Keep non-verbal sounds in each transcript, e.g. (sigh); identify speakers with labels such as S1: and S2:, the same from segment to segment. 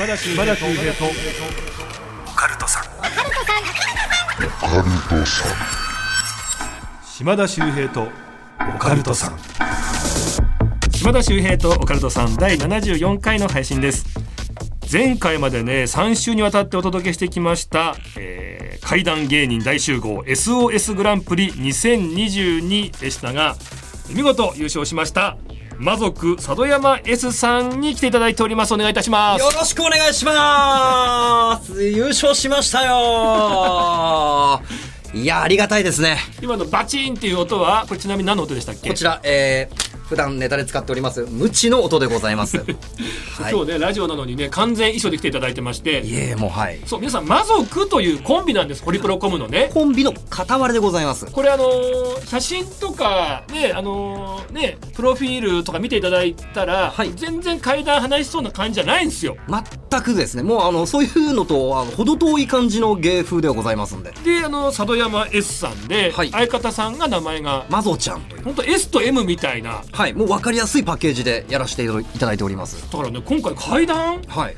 S1: 島田秀平とオカルトさん。島田秀平とオカルトさん。島田秀平とオカルトさん。第74回の配信です。前回までね3週にわたってお届けしてきました、えー怪談芸人大集合 SOS グランプリ2022でしたが見事優勝しました魔族佐渡山 S さんに来ていただいております。お願いいたします。
S2: よろしくお願いします。優勝しましたよ。いやありがたいですね。
S1: 今のバチンっていう音はこれちなみに何の音でしたっけ？
S2: こちら、えー、普段ネタで使っております無知の音でございます。(laughs) はい。
S1: 今日ねラジオなのにね完全衣装で来ていただいてまして。
S2: いえもうはい。
S1: そう皆さん魔族というコンビなんですホリプロコムのね。
S2: コンビの片割れでございます。
S1: これあのー写真とかねあのーねプロフィールとか見ていただいたら、
S2: はい。
S1: 全然階段話しそうな感じじゃないんですよ。
S2: 全くですね。もうあのそういうのとあの程遠い感じの芸風ではございますんで。
S1: であの佐渡山 S さんで、
S2: はい。
S1: 相方さんが名前が
S2: マゾちゃんという。
S1: 本当 S と M みたいな
S2: はいもう分かりやすいパッケージでやらせていただいております。
S1: だからね今回階段？
S2: はい。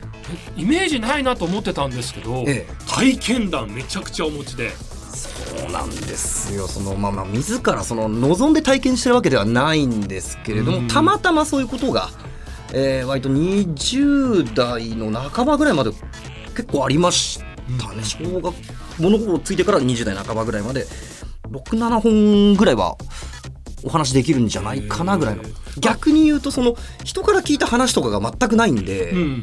S1: イメージないなと思ってたんですけど、
S2: ええ。
S1: 体験談めちゃくちゃお持ちで。
S2: そうなんですよ。そのまあまあ自らその望んで体験してるわけではないんですけれども、
S1: うん。
S2: たまたまそういうことが、えー、割と20代の半ばぐらいまで結構ありましたね、小学物心ついてから20代半ばぐらいまで。67本ぐらいはお話できるんじゃないかなぐらいの。逆に言うとその人から聞いた話とかが全くないんで、
S1: うん。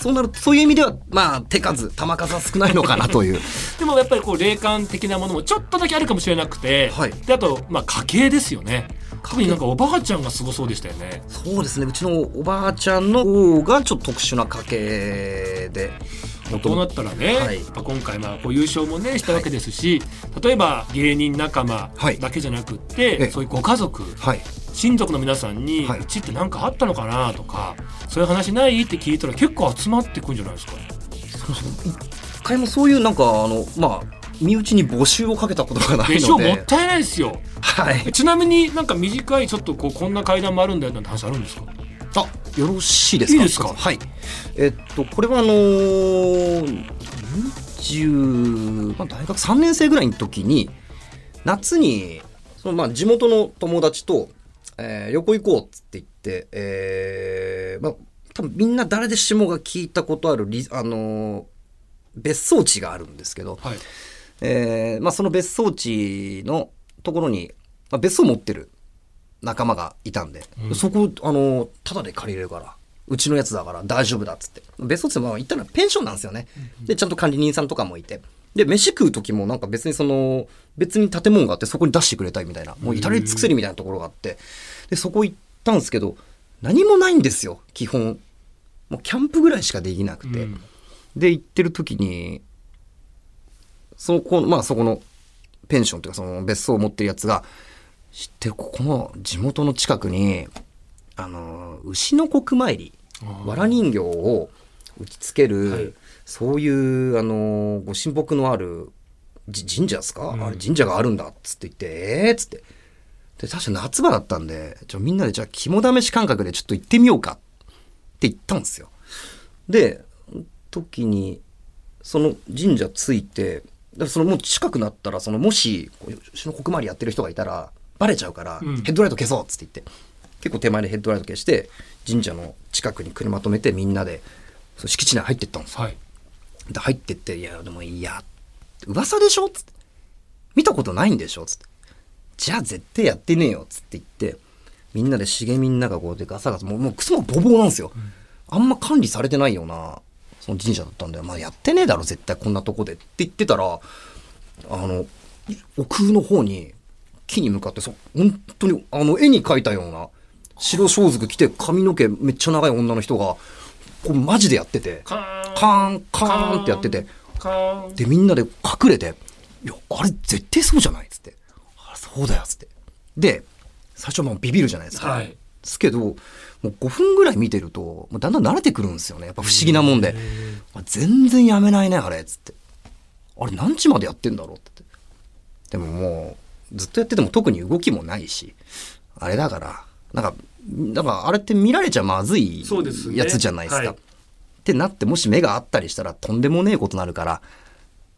S2: そうなるとそういう意味ではまあ手数球数は少ないのかなという。(laughs)
S1: でもやっぱりこう霊感的なものもちょっとだけあるかもしれなくて、
S2: はい。
S1: であとまあ家系ですよね。特になんかおばあちゃんがすごそうでしたよね。
S2: そうですね。うちのおばあちゃんの方がちょっと特殊な家系で
S1: こうなったらね、
S2: はい。
S1: まあ今回まあこう優勝もねしたわけですし、例えば芸人仲間
S2: はい。
S1: だけじゃなくって、
S2: ええ。
S1: そういうご家族
S2: はい。
S1: 親族の皆さんに、
S2: はいう
S1: ちって何かあったのかな？とかそういう話ない？って聞いたら結構集まってくんじゃないですか。
S2: そうそう。一回もそういうなんかあのまあ身内に募集をかけたことがないので。
S1: もったいないですよ。
S2: はい。
S1: えちなみになんか短いちょっとこうこんな階段もあるんだよなんて話あるんですか？
S2: あよろしいですか？
S1: いいですか？
S2: はい。えっとこれはあのー20まあ、大学3年生ぐらいの時に夏にそのまあ地元の友達と、えー旅行行こうっつって言って、えーまあ、多分みんな誰でしもが聞いたことあるリ、あのー別荘地があるんですけど、
S1: はい。
S2: えーまあ、その別荘地のところに、まあ、別荘持ってる仲間がいたんで、
S1: うん
S2: そこ、あの、タダで借りれるから、うちのやつだから大丈夫だっつって。別荘ってまあ言ったらペンションなんですよね。で、ちゃんと管理人さんとかもいて。で、飯食う時もなんか別にその、別に建物があってそこに出してくれたいみたいな、もう至れり尽くせりみたいなところがあって、で、そこ行ったんですけど、何もないんですよ、基本。もうキャンプぐらいしかできなくて。
S1: うん
S2: で、行ってる時に、そこ、まあそこのペンションというかその別荘を持ってるやつが、知ってるここの地元の近くに、あの、牛の国参り、わら人形を打ち付ける、
S1: はい
S2: そういう、あの、ご神木のあるじ神社ですか、
S1: うん
S2: あれ神社があるんだっつって言って、ええー、っつって。で、確か夏場だったんで、じゃあみんなでじゃあ肝試し感覚でちょっと行ってみようかって言ったんですよ。で、時に、その神社着いて、だからそのもう近くなったら、そのもし、牛の国回りやってる人がいたら、バレちゃうから、
S1: うん
S2: ヘッドライト消そうっつって言って、結構手前でヘッドライト消して、神社の近くに車止めてみんなで、その敷地内入ってったんですよ。
S1: はい
S2: で、入ってって、いや、でもいや、噂でしょつって。見たことないんでしょつって。じゃあ絶対やってねえよつって言って、みんなで茂みの中こうでガサガサ、もうもうクソもボーボーなんですよ。あんま管理されてないような、その神社だったんで、まあやってねえだろ、絶対こんなとこでって言ってたら、あの、奥の方に木に向かって、そう、本当にあの絵に描いたような、白装束着て髪の毛めっちゃ長い女の人が、こうマジでやってて、
S1: カーン
S2: カーン、ってやってて、で、みんなで隠れて、いや、あれ絶対そうじゃないっつって。あそうだよっつって。で、最初はもうビビるじゃないですか。
S1: はい
S2: ですけど、もう5分ぐらい見てると、もうだんだん慣れてくるんですよね。やっぱ不思議なもんで。あ全然やめないね、あれ、つって。あれ何時までやってんだろうって。でももう、ずっとやってても特に動きもないし、あれだから、なんか、なんかあれって見られちゃまずいやつじゃないですか。
S1: はい。
S2: ってなってもし目があったりしたらとんでもねえことになるから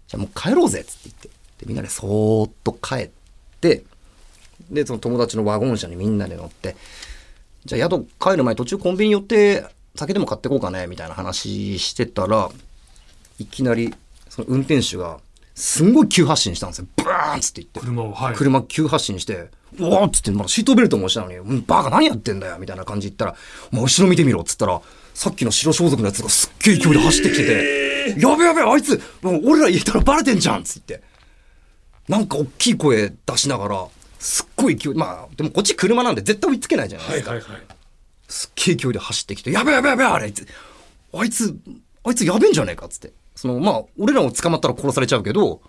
S2: じゃあもう帰ろうぜっつって言って。でみんなでそーっと帰ってでその友達のワゴン車にみんなで乗ってじゃあ宿帰る前途中コンビニ寄って酒でも買ってこうかねみたいな話してたらいきなりその運転手がすんごい急発進したんですよブーンっつって言って
S1: 車をはい
S2: 車急発進して、うわーっつって、まだシートベルトもしたのに、うんバカ何やってんだよみたいな感じで言ったら、お前後ろ見てみろっつったら、さっきの白装束のやつがすっげえ勢いで走ってきてて、やべやべあいつ、もう俺ら言ったらバレてんじゃんっつって。なんか大きい声出しながら、すっごい勢い、まあ、でもこっち車なんで絶対追いつけないじゃないですか。
S1: はいはいはい
S2: すっげえ勢いで走ってきて、やべやべやべあれあいつ、あいつ、あいつやべえんじゃねえかっつって。その、まあ、俺らも捕まったら殺されちゃうけど、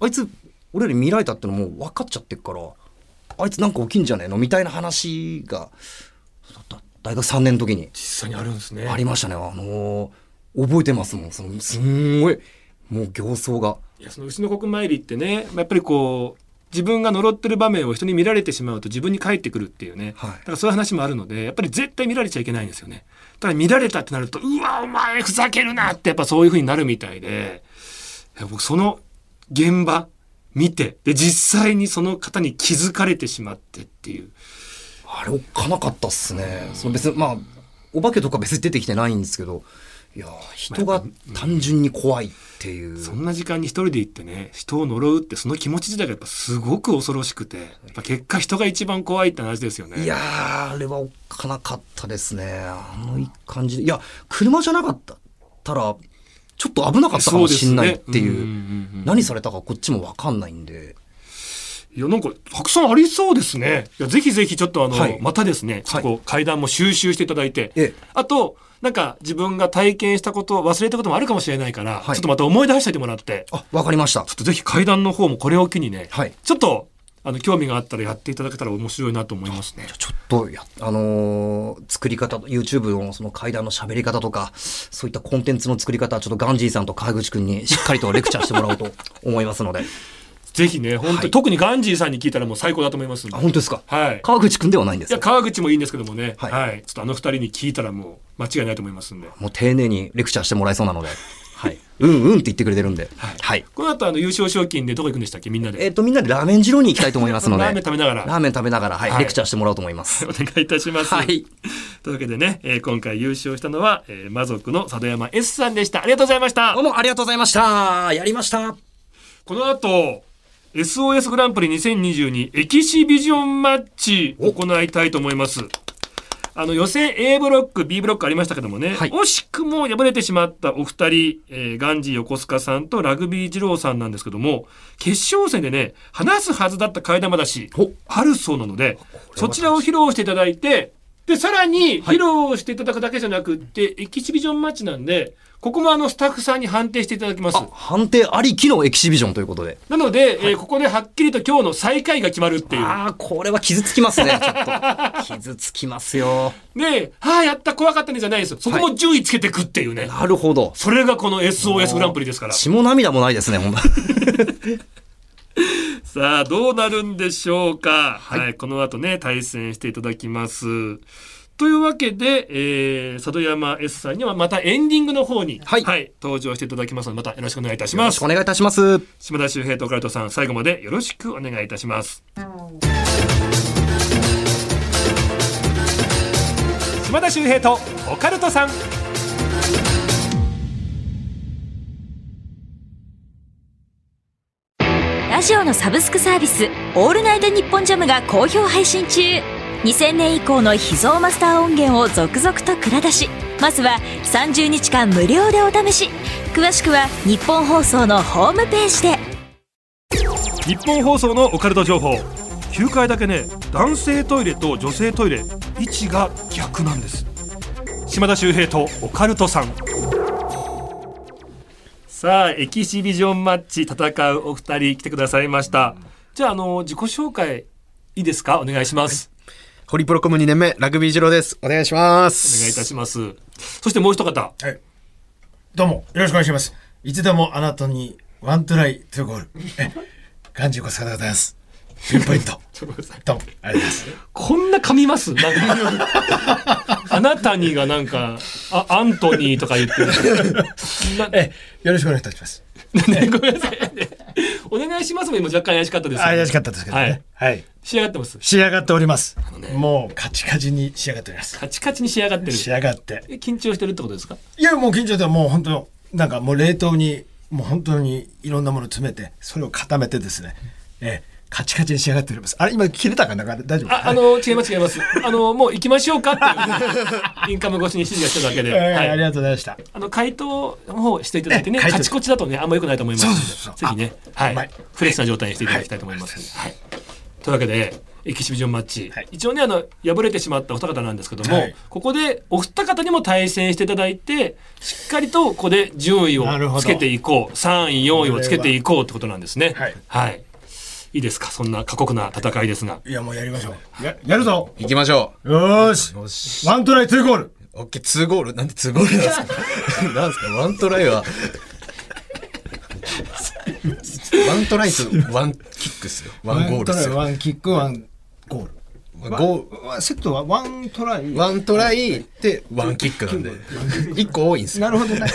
S2: あいつ、俺らに見られたってのもう分かっちゃってっから、あいつなんか起きんじゃねえのみたいな話が、だ大学3年の時に
S1: 実際にあるんですね
S2: ありましたね。あのー覚えてますもん。その、すんごい、もう形相が。
S1: いやその牛の国参りってねまあやっぱりこう自分が呪ってる場面を人に見られてしまうと自分に返ってくるっていうね、
S2: はい
S1: だからそういう話もあるのでやっぱり絶対見られちゃいけないんですよねただ見られたってなるとうわお前ふざけるなってやっぱそういうふうになるみたいで僕その現場見てで実際にその方に気づかれてしまってっていう
S2: あれ、おっかなかったっすね。その別に、まあ、お化けとか別に出てきてないんですけど、いやー、人が単純に怖いっていう。
S1: そんな時間に一人で行ってね人を呪うってその気持ち自体がやっぱすごく恐ろしくてやっぱ結果人が一番怖いって話ですよね。
S2: いやー、あれはおっかなかったですね。あの感じで。いや、車じゃなかったら、ちょっと危なかったかもしんないっていう。
S1: ねうんうん
S2: 何されたかこっちもわかんないんで。
S1: いや、なんか、たくさんありそうですね。いや、ぜひぜひ、ちょっとあの、
S2: はい
S1: またですね、ちょっとこう、階段も収集していただいて、
S2: ええ
S1: あと、なんか、自分が体験したこと、忘れたこともあるかもしれないから、
S2: はい
S1: ちょっとまた思い出しておいてもらって、
S2: あ、わかりました
S1: ちょ。っとぜひ階段の方もこれを機にね、
S2: はい
S1: ちょっと、あの、興味があったらやっていただけたら面白いなと思いますね。
S2: ちょっとや、あのー作り方、YouTube のその階段の喋り方とか、そういったコンテンツの作り方、ちょっとガンジーさんと川口くんにしっかりとレクチャーしてもらおうと思いますので。(laughs)
S1: ぜひね、本当に、
S2: はい
S1: 特にガンジーさんに聞いたらもう最高だと思いますんで
S2: あ、本当ですか？
S1: はい。
S2: 川口くんではないんです
S1: いや、
S2: か
S1: 川口もいいんですけどもね、は、
S2: はいい
S1: ちょっとあの二人に聞いたらもう間違いないと思いますんで。
S2: もう丁寧にレクチャーしてもらえそうなので。(laughs) はい。うんうんって言ってくれてるんで。はい。
S1: この後、あの、優勝賞金でどこ行くんでしたっけ？みんなで。
S2: えっ、と、みんなでラーメン二郎に行きたいと思いますので。
S1: ラーメン食べながら
S2: ラーメン食べながら、はい、
S1: はい
S2: レクチャーしてもらおうと思います。(laughs)
S1: お願いいたします。
S2: はい。
S1: というわけでね、えー今回優勝したのは、えー魔族の佐渡山 S さんでした。ありがとうございました
S2: どう。もありがとうございました。やりました。
S1: この後、SOS グランプリ2022エキシビジョンマッチ行いたいと思います。あの予選 A ブロック B ブロックありましたけどもね、
S2: はい。
S1: 惜しくも敗れてしまったお二人、えーガンジー横須賀さんとラグビー二郎さんなんですけども決勝戦でね話すはずだった替え玉だし
S2: お。
S1: あるそうなのでそちらを披露していただいてでさらに
S2: はい。
S1: 披露していただくだけじゃなくって、エキシビジョンマッチなんでここもあのスタッフさんに判定していただきます
S2: あ、判定ありきのエキシビジョンということで。
S1: なので、えーここではっきりと今日の最下位が決まるっていう。
S2: ああ、これは傷つきますね、ちょっと。(laughs) 傷つきますよ。
S1: で、はあ、やった、怖かったねじゃないですよ。そこも順位つけてくっていうね。
S2: なるほど。
S1: それがこの SOS グランプリですから。
S2: 血も涙もないですね、ほんと。(laughs)
S1: さあ、どうなるんでしょうか。はい、この後ね、対戦していただきます。というわけで、えー、佐渡山 S さんにはまたエンディングの方に、
S2: はい
S1: 登場していただきますので、またよろしくお願いいたし
S2: よろ
S1: ます。
S2: しくお願いいたします。
S1: 島田秀平とオカルトさん、最後までよろしくお願いいたします。島田秀平とオカルトさん。
S3: ラジオのサブスクサービス「オールナイトニッポンジャム」が好評配信中2000年以降の秘蔵マスター音源を続々と蔵出しまずは30日間無料でお試し。詳しくは日本放送のホームページで。
S1: 日本放送のオカルト情報。9階だけね男性トイレと女性トイレ。位置が逆なんです。島田秀平とオカルトさん。さあエキシビジョンマッチ戦うお二人来てくださいました。じゃああの自己紹介いいですか？お願いします、
S4: ホリプロコム2年目、ラグビー二郎です。お願いします。
S1: お願いいたしますそしてもう一方
S5: はい。どうも、よろしくお願いします。いつでもあなたにワントライ、ツーゴール。え、ガンジー横須賀でございます。ピンポイント。どうも、ありがとうございます。
S1: こんな噛みます？なんかあなたにがなんか、あ、アントニーとか言ってる。な (laughs)
S5: えよろしくお願いいたします。(laughs)
S1: ねごめんなさい。お願いしますも今若干怪しかったですよね、
S5: 怪しかったですけどね。はい。
S1: 仕上がってます？
S5: 仕上がっております。もうカチカチに仕上がっております。
S1: カチカチに仕上がってる。
S5: 仕上がって。
S1: え緊張してるってことですか？
S5: いや、もう緊張でもう本当なんかもう冷凍に、もう本当にいろんなもの詰めて、それを固めてですね、ええカチカチに仕上がっております。あれ、今切れたかな？大丈夫？
S1: あ、あの、違います違います。あの、もう行きましょうかっていう、(laughs) インカム越しに指示がしただけで。
S5: ええ
S1: はい。
S5: ありがとうございました。
S1: あの、回答の方していただいてね、カチコチだとね、あんま良くないと思いますので。
S5: そうそうそう。
S1: ぜひね、はい。フレッシュな状態にしていただきたいと思います。はい。というわけで、エキシビジョンマッチ、
S5: はい。
S1: 一応ねあの敗れてしまったお二方なんですけども、
S5: はい。
S1: ここでお二方にも対戦していただいてしっかりとここで順位をつけていこう。3位4位をつけていこうってことなんですね。
S5: はい。
S1: はい、いいですか？そんな過酷な戦いですが
S5: いや、もうやりましょう。や、やるぞ
S4: 行きましょ
S5: よーし
S4: う。よし。
S5: ワントライ、ツーゴール
S4: オッケー、2ゴール？なんで2ゴールなんですか？(laughs) なんですか？ワントライは。ワントライとワンキックっすよ。ワンゴールっすよ。
S5: ワンキック、ワンゴール。
S4: ゴー
S5: セットはワントライ。
S4: ワントライでワンキックなんで、1個多いんですよ。
S5: なるほどね。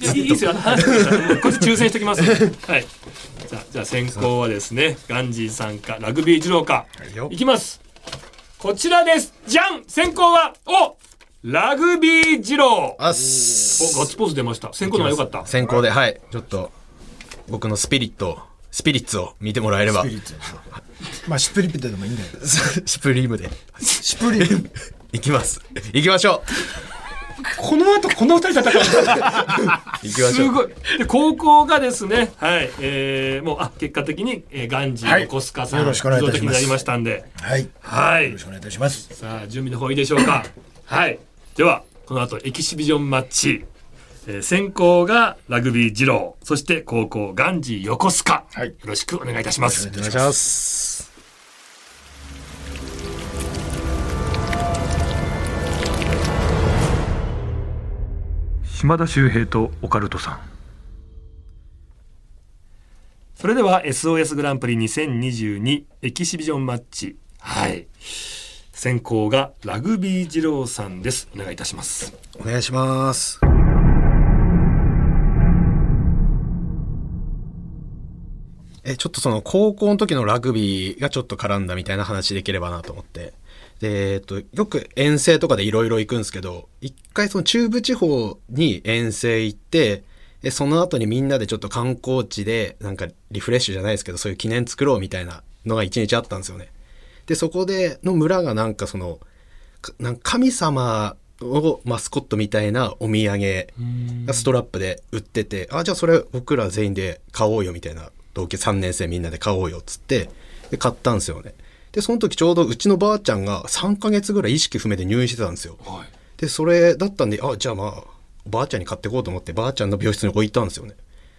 S1: い (laughs) やいいですよこいつ抽選しておきます (laughs) はいじゃあじゃあ先行はですねガンジーさんかラグビー二郎か
S4: いよ
S1: いきますこちらですじゃん先行はおラグビー二郎
S4: あっす。
S1: おガッツポーズ出ました先行の方が良かった
S4: 先行で、はい。ちょっと、僕のスピリット、スピリッツを見てもらえれば
S5: スピ、リッツ。まあ、シュプリピットでもいいんだけど。(laughs)
S4: シュプリームで、
S5: シュプリム。(laughs)
S4: 行きます。行きましょ
S1: この後この二人戦う。すごい。で高校がですねはい。えー、もうあ結果的に、えー、ガンジー
S5: はい。
S1: 横須賀さん、
S5: よろしくお願いいたします。
S1: になりましたんで。
S5: はい。よ
S1: はい。
S5: ろしくお願いいたします。
S1: さあ準備の方いいでしょうか。(laughs) はい。ではこの後エキシビジョンマッチ、えー先行がラグビー二郎。そして高校ガンジー横須賀、
S5: はい。
S1: よろしくお願いいたします。
S4: お願いします。
S1: 島田秀平とオカルトさん。それでは SOS グランプリ2022エキシビジョンマッチ。はい。先行がラグビー二郎さんです。お願いいたします。
S4: お願いします。え、ちょっとその高校の時のラグビーがちょっと絡んだみたいな話できればなと思って。で、えっと、よく遠征とかでいろいろ行くんですけど、一回その中部地方に遠征行って、で、その後にみんなでちょっと観光地でなんかリフレッシュじゃないですけど、そういう記念作ろうみたいなのが一日あったんですよね。で、そこでの村がなんかその、かなんか神様をマスコットみたいなお土産がストラップで売ってて、あ、じゃあそれ僕ら全員で買おうよみたいな、同級3年生みんなで買おうよっつって、で、買ったんですよね。で、その時ちょうどうちのばあちゃんが3ヶ月ぐらい意識不明で入院してたんですよ。で、それだったんで、あ、じゃあまあ、ばあちゃんに買ってこうと思って、ばあちゃんの病室に置いたんですよね。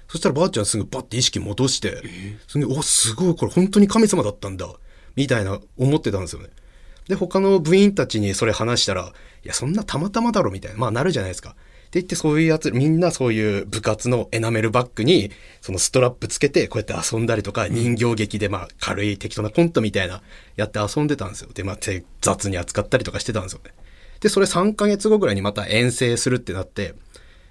S4: そしたらばあちゃんすぐバッて意識戻して、すげえ、お、すごい、これ本当に神様だったんだ、みたいな思ってたんですよね。で、他の部員たちにそれ話したら、いや、そんなたまたまだろ、みたいな。まあ、なるじゃないですか。って言って、そういうやつ、みんなそういう部活のエナメルバッグに、そのストラップつけて、こうやって遊んだりとか、人形劇で、まあ、軽い適当なコントみたいな、やって遊んでたんですよ。で、まあ、手雑に扱ったりとかしてたんですよね。で、それ3ヶ月後ぐらいにまた遠征するってなって、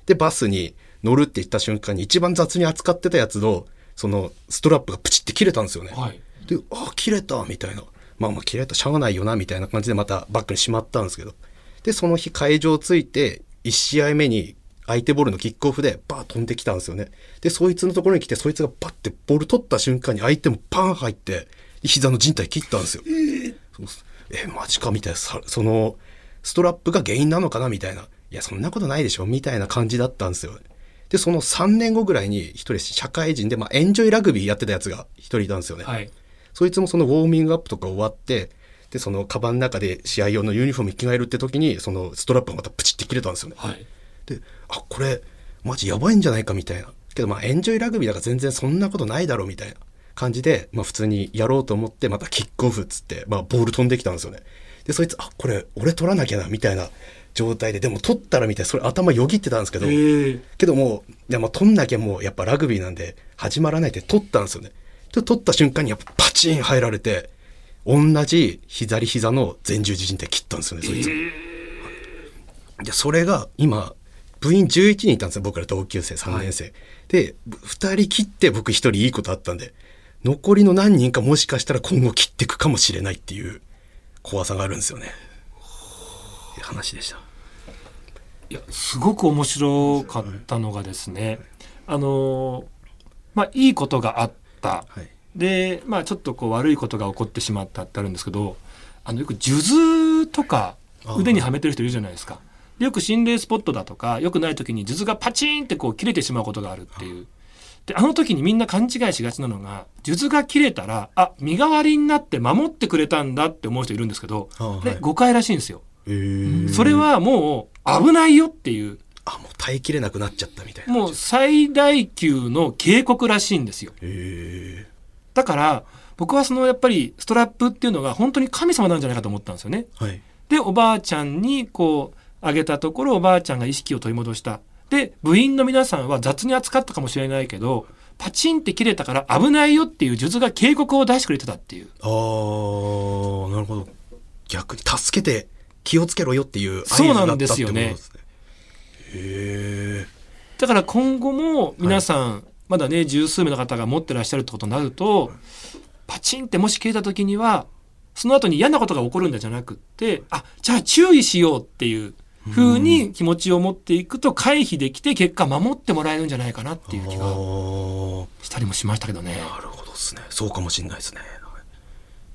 S4: で、バスに乗るって言った瞬間に一番雑に扱ってたやつの、そのストラップがプチって切れたんですよね。
S1: はい
S4: で、あ、切れたみたいな。まあまあ切れたしゃあないよなみたいな感じでまたバッグにしまったんですけど。で、その日会場着いて、1試合目に相手ボールのキックオフでバーッ飛んできたんですよね。で、そいつのところに来て、そいつがバッてボール取った瞬間に相手もパン入って、膝の靭帯切ったんですよ。そうっすえ、マジかみたいな、さその、ストラップが原因なのかな？みたいな。いや、そんなことないでしょみたいな感じだったんですよ。で、その3年後ぐらいに一人社会人で、まあ、エンジョイラグビーやってたやつが一人いたんですよね。
S1: はい
S4: そいつもそのウォーミングアップとか終わって、で、そのカバンの中で試合用のユニフォームに着替えるって時に、そのストラップがまたプチって切れたんですよね。
S1: はい
S4: で、あ、これ、マジやばいんじゃないかみたいな。けどまあ、エンジョイラグビーだから全然そんなことないだろうみたいな感じで、まあ普通にやろうと思って、またキックオフっつって、まあボール飛んできたんですよね。で、そいつ、あ、これ、俺取らなきゃな、みたいな状態で、でも取ったらみたいな、それ頭よぎってたんですけど、
S1: え
S4: けどもう、いやまあ取んなきゃもうやっぱラグビーなんで始まらないって取ったんですよね。で、取った瞬間にやっぱパチン入られて、同じ左膝の前十字靭帯切ったんですよね、そいつ。でそれが今部員11人いたんですよ僕ら同級生3年生、で2人切って僕1人いいことあったんで残りの何人かもしかしたら今後切っていくかもしれないっていう怖さがあるんですよね。話でした。
S1: いやすごく面白かったのがですねあのまあいいことがあった、
S4: はい
S1: でまあちょっとこう悪いことが起こってしまったってあるんですけどあのよく数珠とか腕にはめてる人いるじゃないですか。でよく心霊スポットだとかよくない時に数珠がパチンってこう切れてしまうことがあるっていう。であの時にみんな勘違いしがちなのが数珠が切れたらあ身代わりになって守ってくれたんだって思う人いるんですけど、
S4: あはい
S1: で誤解らしいんですよ。それはもう危ないよっていう
S4: あもう耐えきれなくなっちゃったみたいな
S1: もう最大級の警告らしいんですよ。だから僕はそのやっぱりストラップっていうのが本当に神様なんじゃないかと思ったんですよね。
S4: はい
S1: でおばあちゃんにこうあげたところおばあちゃんが意識を取り戻した。で部員の皆さんは雑に扱ったかもしれないけどパチンって切れたから危ないよっていう数珠が警告を出してくれてたっていう。
S4: あーなるほど逆に助けて気をつけろよっていう合図
S1: そうなん
S4: だったってこと
S1: ですよね
S4: ですねへえ
S1: だから今後も皆さん、まだね十数名の方が持ってらっしゃるってことになるとパチンってもし切れた時にはその後に嫌なことが起こるんだじゃなくってあじゃあ注意しようっていう風に気持ちを持っていくと回避できて結果守ってもらえるんじゃないかなっていう気
S4: あ
S1: が
S4: ー。
S1: したりもしましたけどね。
S4: なるほどですね。そうかもしれないですね。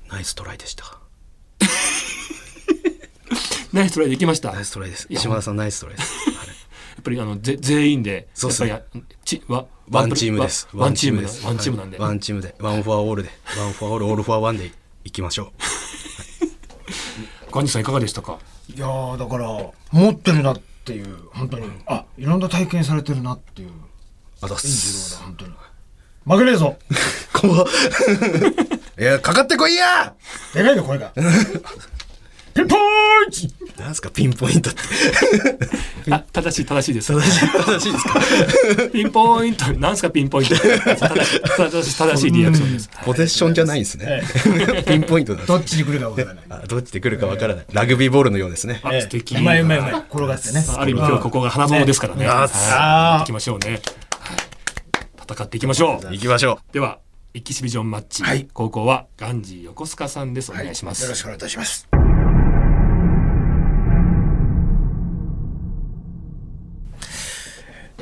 S4: ナイストライでした。(laughs)
S1: ナイストライできました。
S4: ナ
S1: や
S4: イストライです。
S1: いや
S4: 島田さんナイストライです、はい。
S1: っぱりあのぜ全員でやっぱりちわ
S4: ワンチームです。
S1: ワワンチームだ
S4: です。
S1: ワンチームなんで。
S4: はいワンチームで。ワンフォアオールで。ワンフォアオールオールフォアワンでいきましょ
S1: ガンジーさんいかがでしたか？
S5: いやーだから持ってるなっていう本当に。あいろんな体験されてるなっていう。
S4: うあざっす。
S5: 本当に。負けねえぞ。
S4: 怖っ。(laughs) いやかかってこいや！
S5: でかいの声が。ピンポーン
S4: なんすかピンポイントって (laughs)
S1: あ正しい正しいです。
S4: 正しい正しいですか？(laughs)
S1: ピンポイント、なんすかピンポイント？正しい正しい正しいリアクションです。
S4: ポゼッションじゃないんですね (laughs) ピンポイントなんです
S5: どっちに来るかわからない
S4: あどっちで来るかわからないラグビーボールのようですね
S1: あ素敵。
S5: うまいうまいうまい転がってね
S1: ある意味今日ここが花園ですからね。
S4: あ
S1: はい
S5: あー
S1: 行きましょうね。はい戦っていきましょう。
S4: 行きましょ
S1: では、エキシビジョンマッチ。
S5: はい
S1: 高校はガンジー横須賀さんです。お願いします。
S5: よろしくお願いいたします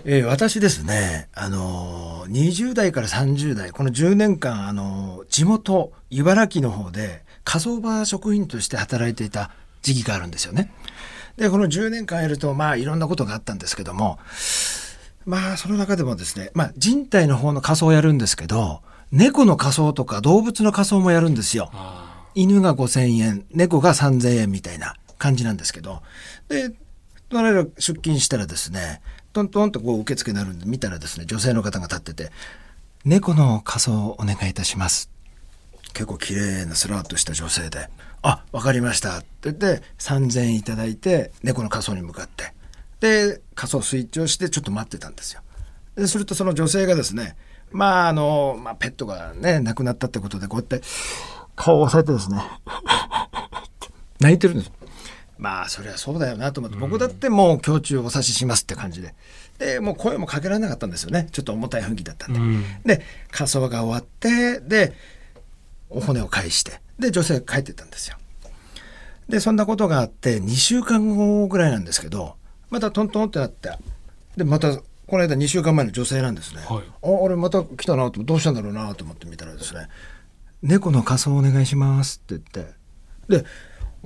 S5: えー私ですね、あのー、20代から30代、この10年間、あのー地元、茨城の方で、火葬場職員として働いていた時期があるんですよね。で、この10年間やると、まあ、いろんなことがあったんですけども、まあ、その中でもですね、まあ、人体の方の仮装をやるんですけど、猫の仮装とか動物の仮装もやるんですよ。
S1: あ
S5: 犬が5000円、猫が3000円みたいな感じなんですけど、で、我々が出勤したらですね、トントンとこう受付になるんで見たらですね、女性の方が立ってて、猫の仮装をお願いいたします。結構綺麗なスラッとした女性で、あ、わかりましたって言って、3000円いただいて、猫の仮装に向かって、で、仮装スイッチをしてちょっと待ってたんですよ。でするとその女性がですね、まああの、まあ、ペットがね、亡くなったってことで、こうやって顔を押さえてですね、(laughs) 泣いてるんです。まあそりゃそうだよなと思って、僕だってもう胸中お察ししますって感じで。で、もう声もかけられなかったんですよね。ちょっと重たい雰囲気だったんで。
S1: うん
S5: で、仮装が終わって、で、お骨を返して、で、女性が帰ってったんですよ。で、そんなことがあって、2週間後ぐらいなんですけど、またトントンってなって、で、また、この間2週間前の女性なんですね。
S1: はい
S5: あ、俺また来たなと、どうしたんだろうなと思って見たらですね、猫の仮装お願いしますって言って、で、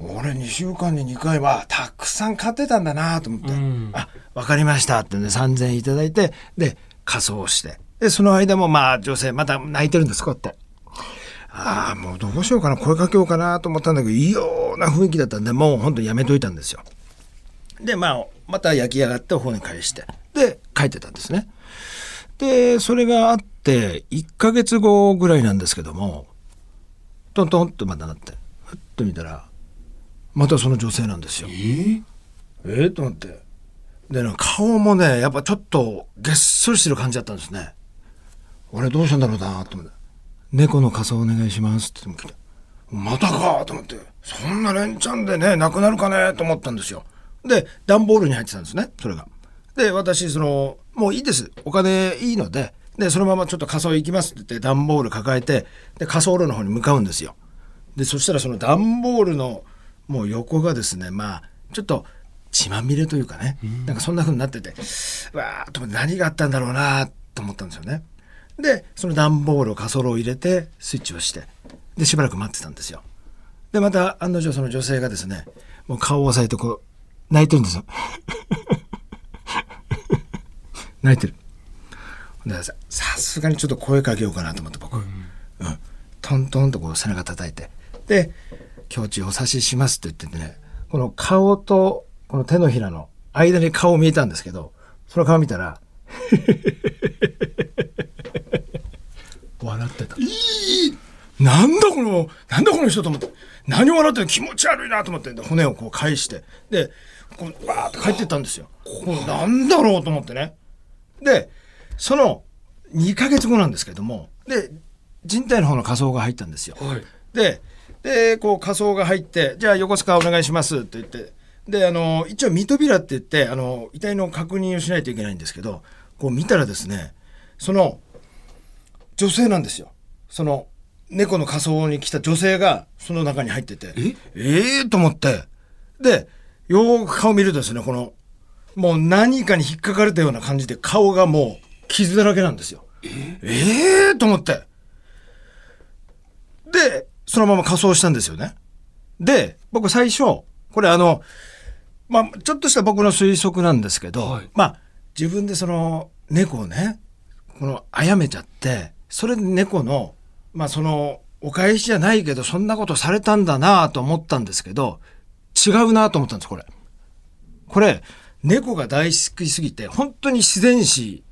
S5: 俺2週間に2回はたくさん買ってたんだなと思って、
S1: うん
S5: あ、わかりましたってね、3000円いただいて、で、仮装して、で、その間もまあ女性また泣いてるんです、こうやって。ああ、もうどうしようかな、声かけようかなと思ったんだけど、異様な雰囲気だったんで、もう本当やめといたんですよ。で、まあ、また焼き上がってお骨返して、で、帰ってたんですね。で、それがあって、1ヶ月後ぐらいなんですけども、トントンってまたなって、ふっと見たら、またその女性なんですよ。
S1: えー？
S5: えー、と思って。で、顔もね、やっぱちょっとげっそりしてる感じだったんですね。俺どうしたんだろうなと思って。猫の仮装お願いしますって言っても来て。またかと思って。そんな連チャンでね、亡くなるかねと思ったんですよ。で段ボールに入ってたんですねそれが。で私そのもういいですお金いいのででそのままちょっと仮装行きますって言って段ボール抱えてで仮装路の方に向かうんですよ。でそしたらその段ボールのもう横がですねまあちょっと血まみれというかね、なんかそんな風になっててわーっと何があったんだろうなと思ったんですよね。でその段ボールを仮装炉を入れてスイッチをしてでしばらく待ってたんですよ。でまた案の定その女性がですねもう顔を押さえてこう泣いてるんですよ。(laughs) 泣いてる。でささすがにちょっと声かけようかなと思って僕、うんトントンとこう背中叩いてで「胸中お察しします」って言っててねこの顔とこの手のひらの間に顔見えたんですけどその顔見たら笑ってた。なんだこの、なんだこの人と思って、何を笑ってんの？気持ち悪いなと思って、で骨をこう返して、で、こうバーって帰ってったんですよ。これなんだろうと思ってね。で、その2ヶ月後なんですけども、で、人体の方の仮装が入ったんですよ。
S1: はい
S5: で、で、こう仮装が入って、じゃあ横須賀お願いしますって言って、で、あの、一応ミトビラって言って、あの、遺体の確認をしないといけないんですけど、こう見たらですね、その、女性なんですよ。その、猫の仮装に来た女性がその中に入ってて、え？えーと思って、で、よーく顔見るとですね、この、もう何かに引っかかれたような感じで顔がもう傷だらけなんですよ。え？えーと思って。で、そのまま仮装したんですよね。で、僕最初、これあの、まあ、ちょっとした僕の推測なんですけど、
S1: はい
S5: まあ、自分でその猫をね、この、殺めちゃって、それで猫の、まあ、その、お返しじゃないけど、そんなことされたんだなと思ったんですけど、違うなと思ったんです、これ。これ、猫が大好きすぎて、本当に自然史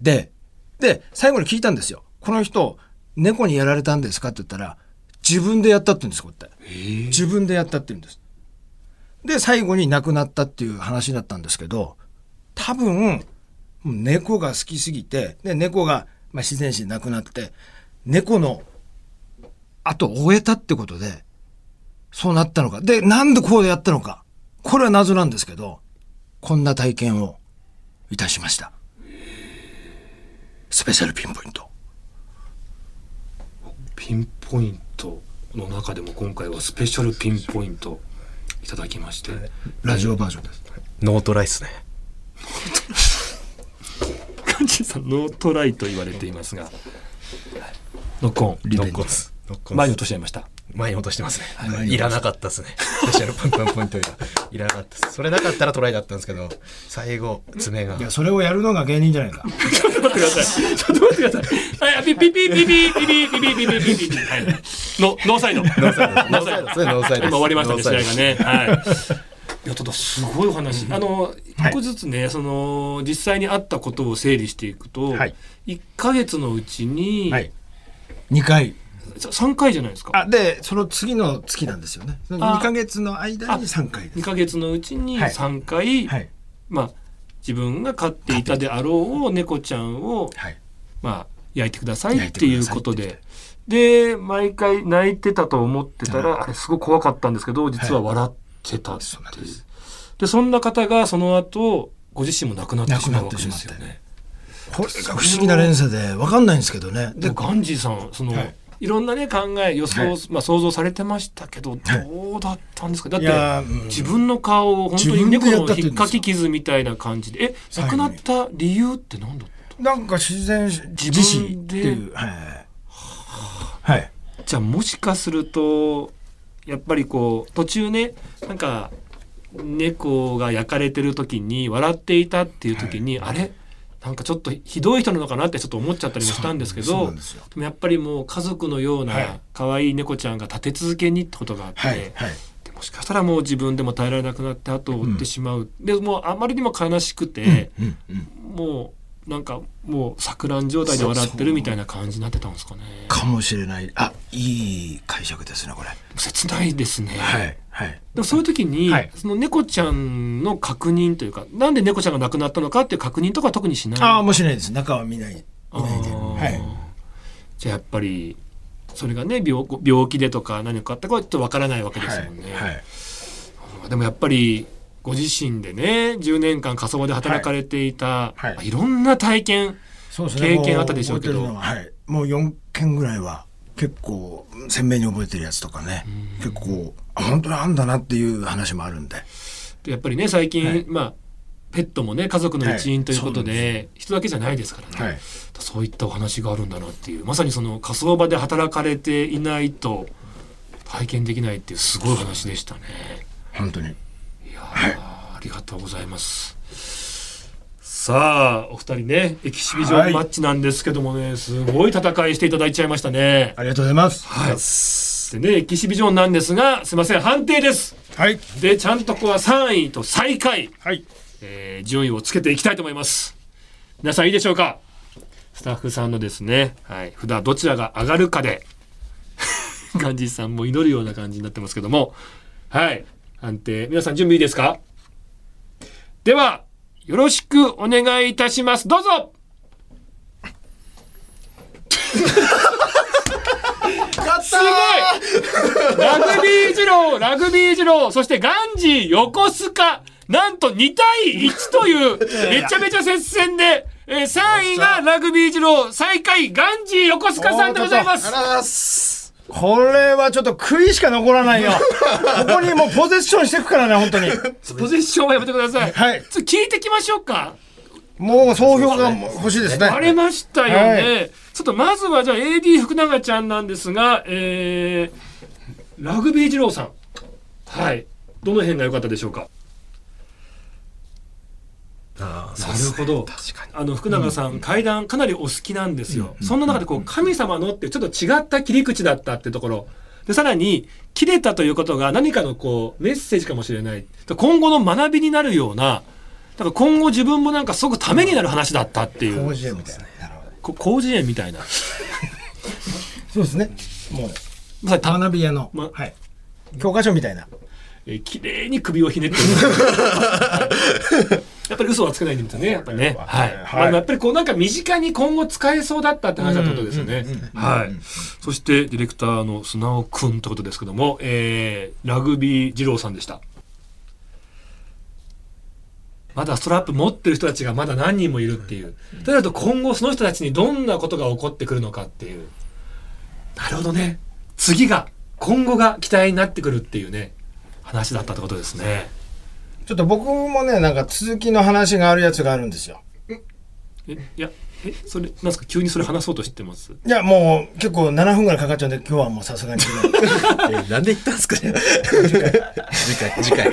S5: で、で、最後に聞いたんですよ。この人、猫にやられたんですかって言ったら、自分でやったって言うんです、こうやって。自分でやったって言うんです。で、最後に亡くなったっていう話だったんですけど、多分、猫が好きすぎて、で、猫が、まあ、自然史で亡くなって、猫の後を終えたってことで、そうなったのか。で、なんでこうやったのか。これは謎なんですけど、こんな体験をいたしました。スペシャルピンポイント。
S1: ピンポイントの中でも今回はスペシャルピンポイントいただきまして、
S5: ラジオバージョンです。
S4: ノートライっすね。
S1: ガンジーさんノートライと言われていますが、ノックオン
S4: ノックオンです。ノックオン
S1: 前に落としちゃいました。
S4: 前に落としてますね。いらなかったですね。スペシャルパンパンポイントが。いらなかった。それなかったらトライだったんですけど、最後、爪が
S5: い。や、それをやるのが芸人じゃないか。
S1: ちょっと待ってください。ちょっと待ってください。はい、ピピピピピピピピピピピピピピはい。ノノーサイド。ノーサイド。ノーサイド。
S4: それノーサイド
S1: 終わりましたね、試合がね。はい。いや、ただすごいお話。あの、一個ずつね、その、実際にあったことを整理していくと
S5: はい、
S1: 1ヶ月のうちに、
S5: はい。2回。
S1: 3回じゃないですか。
S5: あ、で、その次の月なんですよね。その
S1: あ
S5: 2ヶ月の間に3回です。
S1: 2ヶ月のうちに
S5: はい
S1: 3回、
S5: はい。
S1: まあ、自分が飼っていたであろう猫ちゃんを、
S5: はい。
S1: まあ、焼いてくださいっていうことで。で、毎回泣いてたと思ってた
S5: は
S1: ら、あれすごい怖かったんですけど、実は笑ってたっていう。
S5: です
S1: で、そんな方がその後、ご自身も亡くなってしまうわけですよね。
S5: これが不思議な連鎖で分かんないんですけどね。で
S1: で、、ガンジーさん、その、
S5: はい
S1: い、ろんなね、考え、予想、
S5: はい。
S1: まあ想像されてましたけど、
S5: はい。
S1: どうだったんですか？だって、
S5: うん。
S1: 自分の顔を本当に猫の引っかき傷みたいな感じで、え、亡くなった理由って何だった
S5: なんか自然自死っていう。はい。はい。
S1: じゃあもしかするとやっぱりこう途中ねなんか猫が焼かれてる時に笑っていたっていう時に、あれ？なんかちょっとひどい人なのかなってちょっと思っちゃったりもしたんですけど
S5: で
S1: もやっぱりもう家族のよう
S5: はい
S1: な可愛い猫ちゃんが立て続けにってことがあって、
S5: はい。はい。
S1: でもしかしたらもう自分でも耐えられなくなって後を追ってしまう、でもうあまりにも悲しくて、
S5: うんうん。
S1: もうなんかもう錯乱状態で笑ってるみたいな感じになってたんですかね。
S5: かもしれない。あ、いい解釈ですね、これ。
S1: 切ないですね。
S5: はい。はい。
S1: でもそういう時に、
S5: はい
S1: その猫ちゃんの確認というかなんで猫ちゃんが亡くなったのかっていう確認とかは特にしない
S5: ああ、もうしないです。中は見ない。
S1: あ
S5: 見ないで。
S1: ー
S5: はい。
S1: じゃあやっぱりそれがね病病気でとか何かあったかはちょっとわからないわけです
S5: はい
S1: もんね、。
S5: はい。
S1: でもやっぱりご自身でね10年間火葬場で働かれていた、
S5: はい。はい。
S1: いろんな体験
S5: そうです
S1: 経験あったでしょうけど。
S5: も覚えてるのははい、もう4件ぐらいは結構鮮明に覚えてるやつとかね。結構あ本当にあんだなっていう話もあるんで。
S1: でやっぱりね最近、
S5: はい。
S1: まあペットもね家族の一員ということで,、
S5: はいそう
S1: 人だけじゃないですからね、
S5: はい。
S1: そういったお話があるんだなっていうまさにその火葬場で働かれていないと体験できないっていうすごい話でしたね。
S5: 本当に
S1: いやー、ありがとうございます。さあお二人ねエキシビジョンマッチなんですけどもね、すごい戦いしていただいちゃいましたね。
S5: ありがとうございます
S1: はい。でねエキシビジョンなんですがすいません判定です。
S5: はい
S1: でちゃんとここは3位と最下位、
S5: はい
S1: えー順位をつけていきたいと思います。皆さんいいでしょうか？スタッフさんのですね、はい、札どちらが上がるかで (laughs) ガンジーさんも祈るような感じになってますけどもはい判定。皆さん準備いいですか？ではよろしくお願いいたします。どうぞ！すごい！ラグビー二郎、ラグビー二郎、そしてガンジー、横須賀、なんと2対1という、めちゃめちゃ接戦で、えー、3位がラグビー二郎、最下位、ガンジー、横須賀さんでございます。
S5: これはちょっと悔いしか残らないよ (laughs) ここにもうポゼッションしていくからね本当に
S1: ポゼッションはやめてください。
S5: はい
S1: ちょっと聞いてきましょうか。
S5: もう総評が欲しいですね
S1: 割れましたよね。
S5: は
S1: ちょっとまずはじゃあ AD 福永ちゃんなんですが、えー、ラグビー二郎さん。はい。どの辺が良かったでしょうか？
S2: あ
S1: なるほど。あの福永さん、階段かなりお好きなんですよ。そんな中でこう神様のってちょっと違った切り口だったってところ。でさらに切れたということが何かのこうメッセージかもしれない。今後の学びになるような。だから今後自分もなんかすごくためになる話だったっていう。
S5: 広辞苑みたいな
S1: みたいな。
S5: そうですねもう
S1: まさにた
S5: 学び屋の、
S1: ま
S5: はい、教科書みたいな
S1: えー綺麗に首をひねってるはい (laughs) やっぱり嘘はつけないんですよね。やっぱりね。はい。
S5: はい
S1: まあ、やっぱりこうなんか身近に今後使えそうだったって話だったことですよね。はい。そしてディレクターの砂尾くんってことですけども、えー、ラグビー二郎さんでした。まだストラップ持ってる人たちがまだ何人もいるっていう。となると今後その人たちにどんなことが起こってくるのかっていう。なるほどね。次が、今後が期待になってくるっていうね、話だったってことですね。
S5: ちょっと僕もねなんか続きの話があるやつがあるんですよ。
S1: え、いや、え、それ、なんですか？急にそれ話そうとしてます？
S5: いやもう結構7分ぐらいかかっちゃうんで今日はもうさすがに。(laughs)
S2: えなんで言ったんですか？ね次回次回。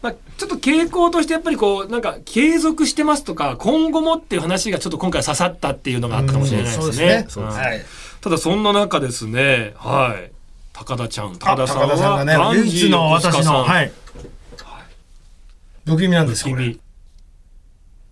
S1: まあ、ちょっと傾向としてやっぱりこう、なんか継続してますとか、今後もっていう話がちょっと今回刺さったっていうのがあったかもしれないですね。
S5: そうですね。
S1: うん
S5: はい
S1: ただそんな中ですね、はい。高田ちゃん、高田さん
S5: がね
S1: ガン
S5: 唯一の私
S1: さん。
S5: のはい。不気味なんですよ。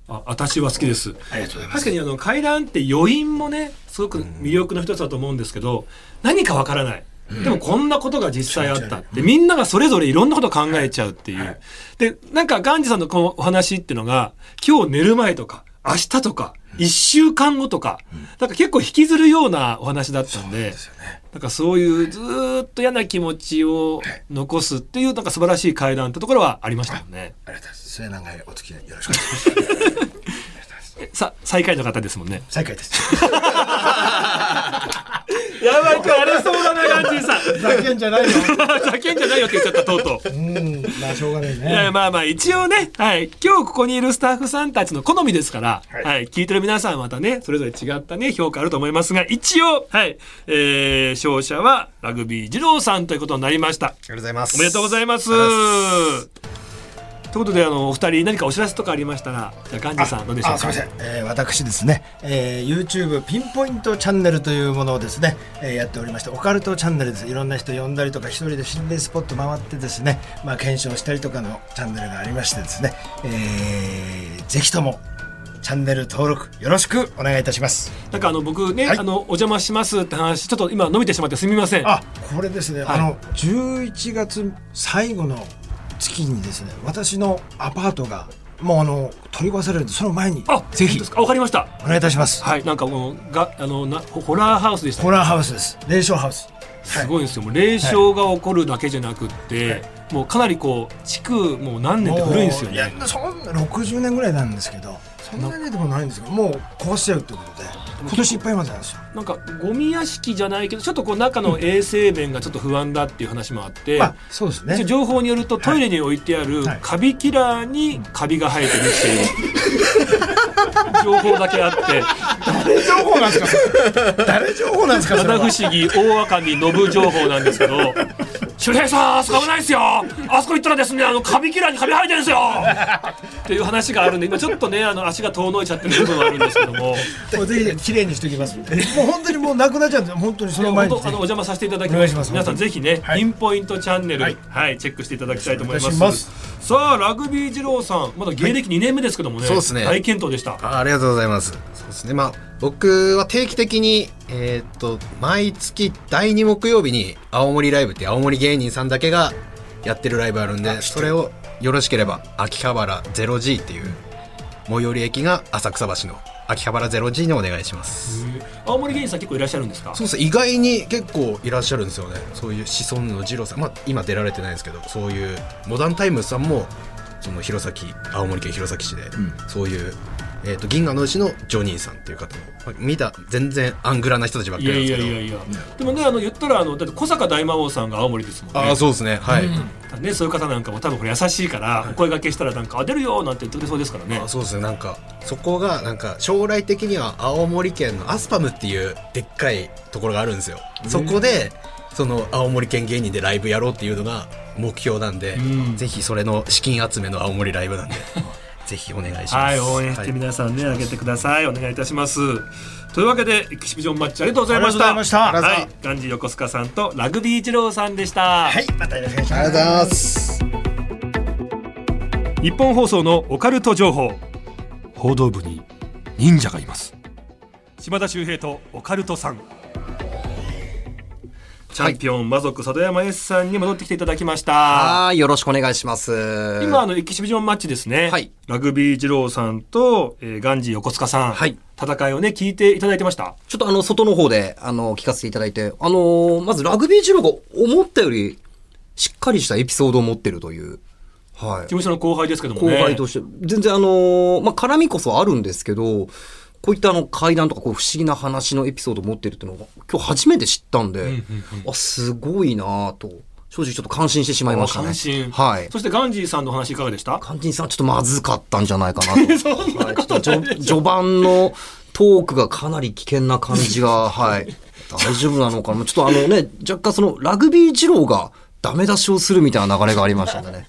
S1: あ、私は好きです。
S5: ありがとうございます。
S1: 確かにあの階段って余韻もねすごく魅力の一つだと思うんですけど何かわからない、でもこんなことが実際あったって、みんながそれぞれいろんなことを考えちゃうっていう、でなんかガンジさんのこのお話っていうのが今日寝る前とか明日とか1週間後とか、なんか結構引きずるようなお話だったんで。なんかそういうずーっと嫌な気持ちを残すっていうなんか素晴らしい階段ってところはありましたもんね。
S5: ありがとうございます。末永いお付き合いよろしくお願いします。(laughs)
S1: さ最下位の方ですもんね。
S5: 再開です
S1: やばい今日荒れそうだなガンジーさん。
S5: ふざけんじゃないよ (laughs)
S1: ざけんじゃないよって言っちゃったとうとう。
S5: うんまあしょうがないね
S1: いやまあまあ一応ね、はい、今日ここにいるスタッフさんたちの好みですから、は、
S5: はいい
S1: 聞いてる皆さんはまたね、それぞれ違ったね、評価あると思いますが、一応、はい、えー、勝者はラグビー二郎さんということになりました。
S4: ありがとうございます。
S1: おめでとうございます。ということで、あの、お二人何かお知らせとかありましたら、じゃあガンジーさんどうでしょうか？
S5: あすみません、えー私ですね、えー YouTube ピンポイントチャンネルというものをですね、えーやっておりましてオカルトチャンネルです。いろんな人呼んだりとか一人で心霊スポット回ってですね、まあ、検証したりとかのチャンネルがありましてですね、えーぜひともチャンネル登録よろしくお願いいたします。
S1: なんかあの、僕ね、
S5: はい。
S1: あの、お邪魔しますって話、ちょっと今伸びてしまってすみません。
S5: あこれですね、
S1: はい。
S5: あの11月最後の月にですね私のアパートがもうあの取り壊されるその前に。
S1: あ、
S5: ぜひ。
S1: 本当です。かわかりました。
S5: お願いいたします、
S1: はい、なんかもう、が、あの、な、ホホラーハウスでした
S5: ホラーハウスです。霊障ハウス。
S1: すごいんですよ。もう霊障が起こるだけじゃなくって、もうかなりこう築もう何年って古いんですよ
S5: いや
S1: ね
S5: そんな60年ぐらいなんですけどそんなにでもないんですけどもう壊しちゃうってことで今年いっぱいまでなんですよ。
S1: なんかゴミ屋敷じゃないけどちょっとこう中の衛生面がちょっっと不安だっていう話もあって、
S5: まあそうですね。
S1: 情報によるとトイレに置いてある
S5: はい。
S1: カビキラーにカビが生えてるっていう。(laughs) 情報だけあって。
S5: 誰情報なんですか？誰情報なんですか？
S1: 七不思議大赤身信情報なんですけど周平さんあそこ危ないですよ。あそこ行ったらですねあのカビキラーにカビ生えてるんですよ。(laughs) っていう話があるんで今ちょっとねあの足が遠のいちゃってる部分はあるんですけども。(laughs)
S5: もうぜひ綺麗にしておきます。もう本当にもうなくなっちゃうんで本当にその前に
S1: 本当あのお邪魔させていただき
S5: お願いします
S1: 皆さんぜひね、
S5: はい。
S1: ピンポイントチャンネル、は
S5: はいい
S1: チェックしていただきたいと思いますさあラグビー二郎さん。まだ芸歴2年目ですけどもね、
S4: そうですね。
S1: 大健闘でした。
S4: あありがとうございます。そうですね。まあ、僕は定期的に、えーっと、毎月第2木曜日に青森ライブって青森芸人さんだけがやってるライブあるんで、それをよろしければ、秋葉原 0G っていう、最寄り駅が浅草橋の秋葉原 0G にお願いします。
S1: 青森芸人さん結構いらっしゃるんですか？
S4: そうですね。意外に結構いらっしゃるんですよね。そういうシソンヌのじろうさん。まあ、今出られてないんですけど、そういうモダンタイムズさんも、その弘前、青森県弘前市で、そういう、えー、と銀河と牛のジョニーさんっていう方も、まあ見た全然アングラな人たちばっか
S1: い
S4: りなんですけど。
S1: やいやいやいや。でもねあの言ったらあのだって小坂大魔王さんが青森ですもんね。
S4: ああそうですね。はい、
S1: ねそういう方なんかも多分これ優しいからお声掛けしたらなんかあ出るよなんて言ってくれそうですからね。
S4: あそうですね。なんかそこがなんか将来的には青森県のアスパムっていうでっかいところがあるんですよ。そこでその青森県芸人でライブやろうっていうのが目標なんで、
S1: ん。
S4: ぜひそれの資金集めの青森ライブなんでぜひお願いします。
S1: はい応援して皆さんねあげてください。お願いいたします。というわけでエキシビジョンマッチありがとうございました。
S5: ありがとうございました。ありがとうござい
S1: はいガンジー横須賀さんとラグビー一郎さんでした。
S5: はいまたよろしくお願いします
S4: ありがとうございます。
S1: 日本放送のオカルト情報。報道部に忍者がいます。島田秀平とオカルトさんチャンピオン、魔族佐渡山 S さんに戻ってきていただきました。
S2: はい、よろしくお願いします。
S1: 今あのエキシビジョンマッチですね、
S2: はい。
S1: ラグビー二郎さんと、えーガンジー横須賀さん、
S2: はい。
S1: 戦いをね聞いていただいてました。
S2: ちょっとあの、外の方で、あの、聞かせていただいて、あのーまずラグビージローが思ったより、しっかりしたエピソードを持ってるという。はい。
S1: 事。務所の後輩ですけどもね。
S2: 後輩として、全然あのーまあ、絡みこそあるんですけど、こういったあの階段とかこう不思議な話のエピソードを持ってるっていうのが今日初めて知ったんで、あ、すごいなぁと、正直ちょっと感心してしまいましたね。はい。
S1: そしてガンジーさんのお話いかがでした？
S2: 肝心さんはちょっとまずかったんじゃないかなと。(laughs) はいちょっと序序盤のトークがかなり危険な感じが、(laughs) はい。大丈夫なのかな？ちょっとあのね、若干そのラグビー二郎がダメ出しをするみたいな流れがありましたね。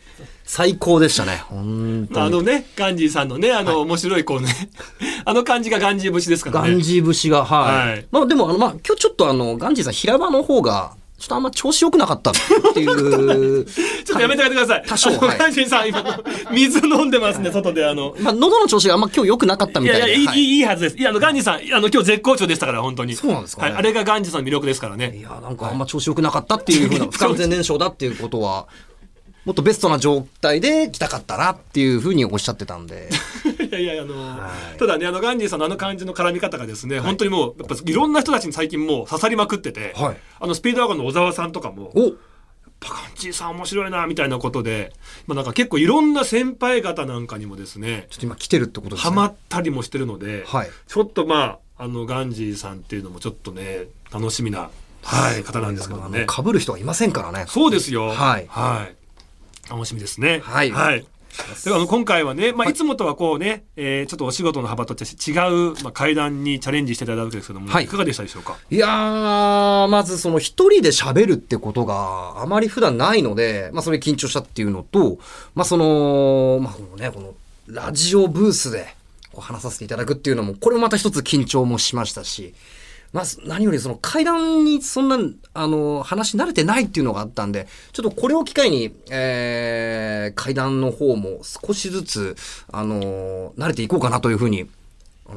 S2: 最高でしたね。本当に。
S1: あのね、ガンジーさんのね、あの、面白いこうね、(laughs) あの感じがガンジー節ですからね。
S2: ガンジー節が、はい。
S1: はい
S2: まあでも、あの、まあ今日ちょっとあの、ガンジーさん平場の方が、ちょっとあんま調子良くなかったっていう。(laughs)
S1: ちょっとやめてあげてください。
S2: 多少
S1: ジーさん、今、水飲んでますね、外で。あの、
S2: まあ喉の調子があんま今日良くなかったみたいで。
S1: いやいや、いい、
S2: は
S1: ずです。いや、あの、ガンジーさん、あの、今日絶好調でしたから、本当に。
S2: そうなんですかね
S1: はい。あれがガンジーさんの魅力ですからね。
S2: いや、なんかあんま調子良くなかったっていうふうな、(laughs) 不完全燃焼だっていうことは、もっとベストな状態で来たかったなっていうふうにおっしゃってたんで。(laughs)
S1: いやいや、あの、ただね、あの、ガンジーさんのあの感じの絡み方がですね、本当にもう、やっぱいろんな人たちに最近もう刺さりまくってて、
S2: はい
S1: あの、スピードワゴンの小沢さんとかも、
S2: お
S1: パカンチーさん面白いな、みたいなことで、まあなんか結構いろんな先輩方なんかにもですね、
S2: ちょっと今来てるってことですね。
S1: ハマったりもしてるので、
S2: はい
S1: ちょっとまあ、あの、ガンジーさんっていうのもちょっとね、楽しみな、はい、方なんですけどもね。
S2: かぶる人はいませんからね。
S1: そうですよ。
S2: はい
S1: はい。楽しみですね。
S2: はい。
S1: はい。ではあの今回はね、まあ、い。つもとはこうね、えーちょっとお仕事の幅と違う、まあ、会談にチャレンジしていただくわけですけども、
S2: はい。
S1: いかがでしたでしょうか？
S2: いやー、まずその一人で喋るってことがあまり普段ないので、まあそれ緊張したっていうのと、まあその、まあこのね、このラジオブースでこう話させていただくっていうのも、これもまた一つ緊張もしましたし、まあ何よりその階段にそんな、あの、話慣れてないっていうのがあったんで、ちょっとこれを機会に、えー、階段の方も少しずつ、あの、慣れていこうかなというふうに、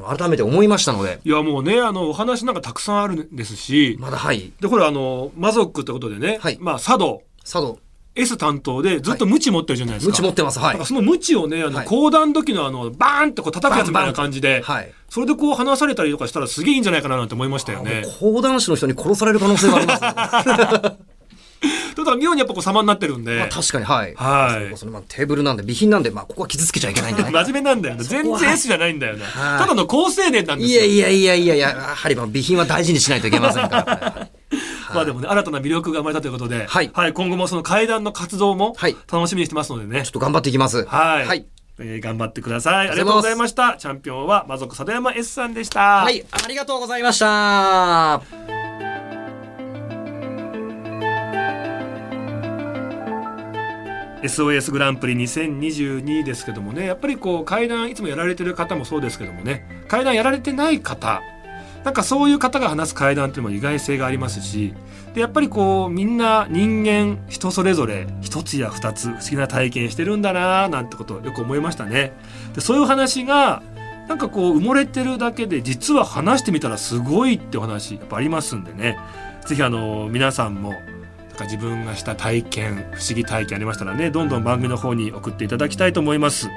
S2: 改めて思いましたので、
S1: いやもうねあのお話なんかたくさんあるんですし、
S2: まだはい、
S1: でこれあの魔族ってことでね、
S2: はい。
S1: まあ佐渡。
S2: 佐渡、
S1: S 担当でずっと無知持ってるじゃないですか。
S2: 無知持ってます。はい。
S1: その無知をね、あの、
S2: はい。
S1: 講談時のあの、バーンってこう叩くやつみたいな感じで、
S2: はい。
S1: それでこう話されたりとかしたらすげえいいんじゃないかななんて思いましたよね。
S2: 講談師の人に殺される可能性がありますね。(laughs)
S1: だから妙にやっぱこう様になってるんで、
S2: まあ、確かに。はい、
S1: はい。
S2: そのまあテーブルなんで備品なんで、まあ、ここは傷つけちゃいけないんでね。(laughs)
S1: 真面目なんだよね。全然 S じゃないんだよねただの好青年なんですよ。
S2: いやいやいやいやいややはりまあ備品は大事にしないといけませんから (laughs) (laughs)
S1: まあでもね新たな魅力が生まれたということで、
S2: はい。
S1: 今後もその会談の活動も
S2: はい。
S1: 楽しみにしてますのでね、
S2: ちょっと頑張っていきます。
S1: はい、
S2: はい、
S1: えー頑張ってください。あり
S2: がとうござい
S1: ました。チャンピオンは魔族佐渡山 S さんでした。
S2: はい、ありがとうございました。
S1: SOS グランプリ2022ですけどもねやっぱりこう階段いつもやられてる方もそうですけどもね階段やられてない方なんかそういう方が話す階段っていうのも意外性がありますしでやっぱりこうみんな人間人それぞれ一つや二つ不思議な体験してるんだななんてことをよく思いましたね。でそういう話がなんかこう埋もれてるだけで実は話してみたらすごいってお話やっぱありますんでねぜひあの皆さんもなんか自分がした体験不思議体験ありましたらねどんどん番組の方に送っていただきたいと思います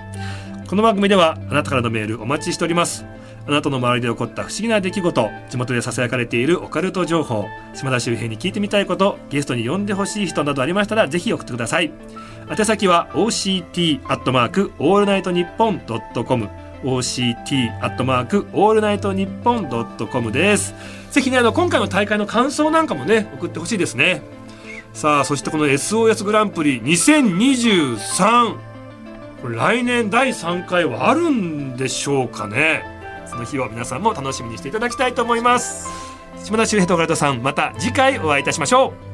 S1: この番組ではあなたからのメールお待ちしております。あなたの周りで起こった不思議な出来事地元で囁かれているオカルト情報島田周平に聞いてみたいことゲストに呼んでほしい人などありましたらぜひ送ってください。宛先は OCT アットマークオールナイトニッポンドットコム。OCT アットマークオールナイトニッポンドットコムです。ぜひねあの今回の大会の感想なんかもね送ってほしいですね。さあそしてこの SOS グランプリ2023来年第3回はあるんでしょうかね。その日を皆さんも楽しみにしていただきたいと思います。島田秀平とオカルトさんまた次回お会いいたしましょう。